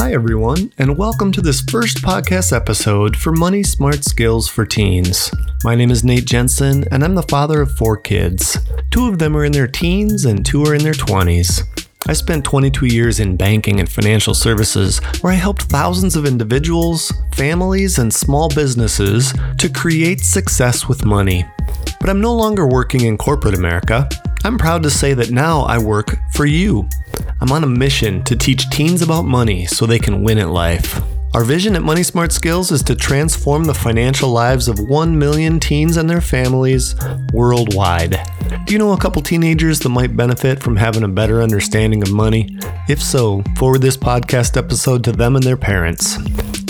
Hi, everyone, and welcome to this first podcast episode for Money Smart Skills for Teens. My name is Nate Jensen, and I'm the father of four kids. Two of them are in their teens, and two are in their 20s. I spent 22 years in banking and financial services where I helped thousands of individuals, families, and small businesses to create success with money. But I'm no longer working in corporate America. I'm proud to say that now I work for you. I'm on a mission to teach teens about money so they can win at life. Our vision at Money Smart Skills is to transform the financial lives of 1 million teens and their families worldwide. Do you know a couple teenagers that might benefit from having a better understanding of money? If so, forward this podcast episode to them and their parents.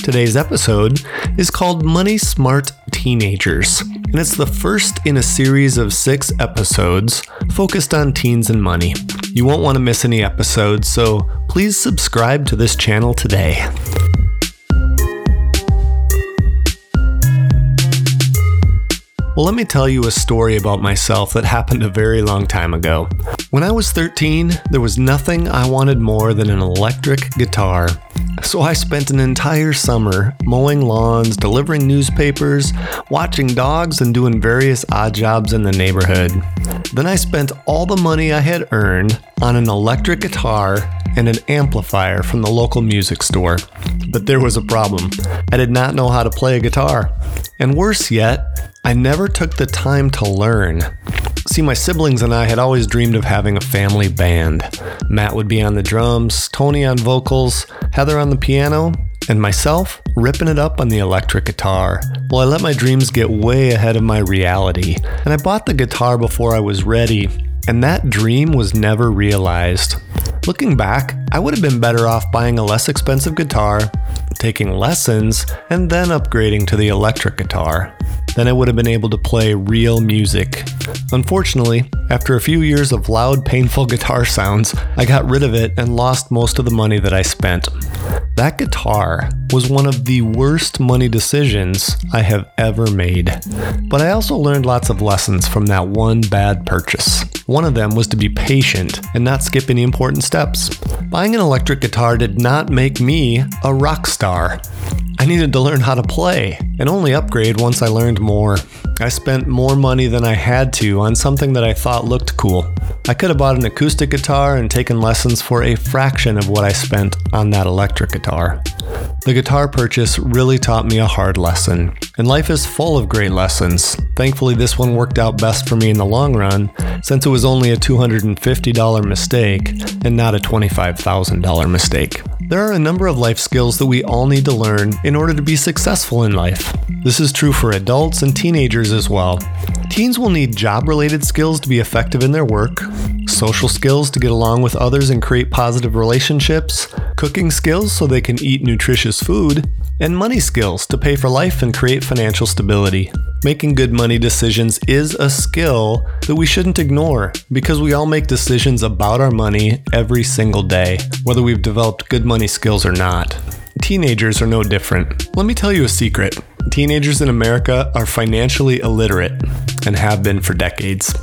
Today's episode is called Money Smart Teenagers, and it's the first in a series of six episodes focused on teens and money. You won't want to miss any episodes, so please subscribe to this channel today. Well, let me tell you a story about myself that happened a very long time ago. When I was 13, there was nothing I wanted more than an electric guitar. So I spent an entire summer mowing lawns, delivering newspapers, watching dogs, and doing various odd jobs in the neighborhood. Then I spent all the money I had earned on an electric guitar and an amplifier from the local music store. But there was a problem. I did not know how to play a guitar. And worse yet, I never took the time to learn. See, my siblings and I had always dreamed of having a family band. Matt would be on the drums, Tony on vocals, Heather on the piano, and myself ripping it up on the electric guitar. Well, I let my dreams get way ahead of my reality, and I bought the guitar before I was ready, and that dream was never realized. Looking back, I would have been better off buying a less expensive guitar, taking lessons, and then upgrading to the electric guitar. Then I would have been able to play real music. Unfortunately, after a few years of loud, painful guitar sounds, I got rid of it and lost most of the money that I spent. That guitar was one of the worst money decisions I have ever made. But I also learned lots of lessons from that one bad purchase. One of them was to be patient and not skip any important steps. Buying an electric guitar did not make me a rock star. Needed to learn how to play and only upgrade once I learned more. I spent more money than I had to on something that I thought looked cool. I could have bought an acoustic guitar and taken lessons for a fraction of what I spent on that electric guitar. The guitar purchase really taught me a hard lesson, and life is full of great lessons. Thankfully, this one worked out best for me in the long run, since it was only a $250 mistake and not a $25,000 mistake. There are a number of life skills that we all need to learn in order to be successful in life. This is true for adults and teenagers as well. Teens will need job related skills to be effective in their work, social skills to get along with others and create positive relationships, cooking skills so they can eat nutritious food, and money skills to pay for life and create financial stability. Making good money decisions is a skill that we shouldn't ignore because we all make decisions about our money every single day, whether we've developed good money skills or not. Teenagers are no different. Let me tell you a secret. Teenagers in America are financially illiterate and have been for decades.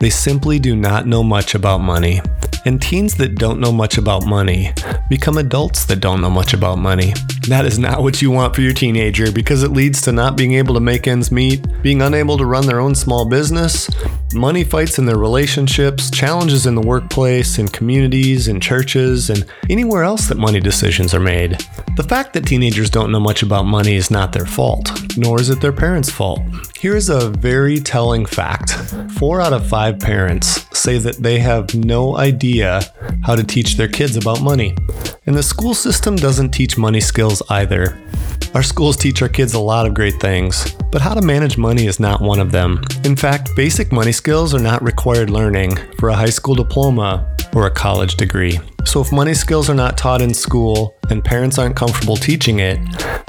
They simply do not know much about money. And teens that don't know much about money become adults that don't know much about money. That is not what you want for your teenager because it leads to not being able to make ends meet, being unable to run their own small business, money fights in their relationships, challenges in the workplace, in communities, in churches, and anywhere else that money decisions are made. The fact that teenagers don't know much about money is not their fault, nor is it their parents' fault. Here's a very telling fact four out of five parents say that they have no idea how to teach their kids about money. And the school system doesn't teach money skills either. Our schools teach our kids a lot of great things, but how to manage money is not one of them. In fact, basic money skills are not required learning for a high school diploma or a college degree. So, if money skills are not taught in school and parents aren't comfortable teaching it,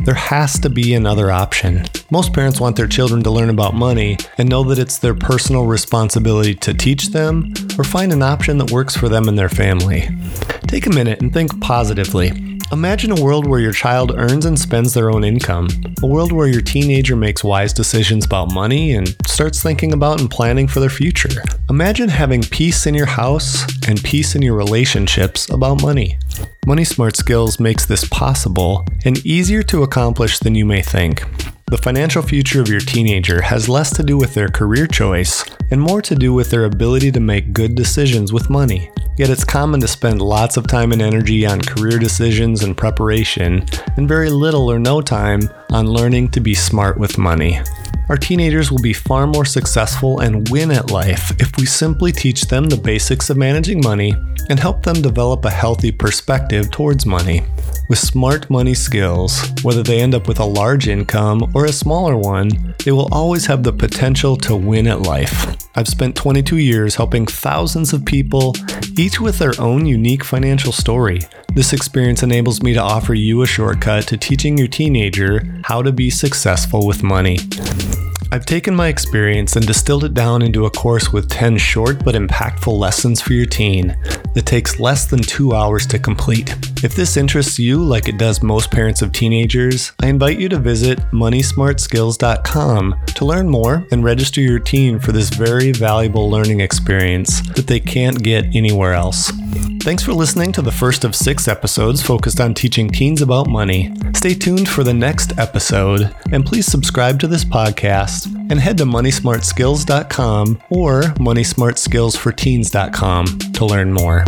there has to be another option. Most parents want their children to learn about money and know that it's their personal responsibility to teach them or find an option that works for them and their family. Take a minute and think positively. Imagine a world where your child earns and spends their own income, a world where your teenager makes wise decisions about money and starts thinking about and planning for their future. Imagine having peace in your house and peace in your relationships about money. Money Smart Skills makes this possible and easier to accomplish than you may think. The financial future of your teenager has less to do with their career choice and more to do with their ability to make good decisions with money. Yet it's common to spend lots of time and energy on career decisions and preparation, and very little or no time on learning to be smart with money. Our teenagers will be far more successful and win at life if we simply teach them the basics of managing money and help them develop a healthy perspective towards money. With smart money skills, whether they end up with a large income or a smaller one, they will always have the potential to win at life. I've spent 22 years helping thousands of people, each with their own unique financial story. This experience enables me to offer you a shortcut to teaching your teenager how to be successful with money. I've taken my experience and distilled it down into a course with 10 short but impactful lessons for your teen that takes less than two hours to complete. If this interests you like it does most parents of teenagers, I invite you to visit moneysmartskills.com to learn more and register your teen for this very valuable learning experience that they can't get anywhere else. Thanks for listening to the first of six episodes focused on teaching teens about money. Stay tuned for the next episode, and please subscribe to this podcast and head to moneysmartskills.com or moneysmartskillsforteens.com to learn more.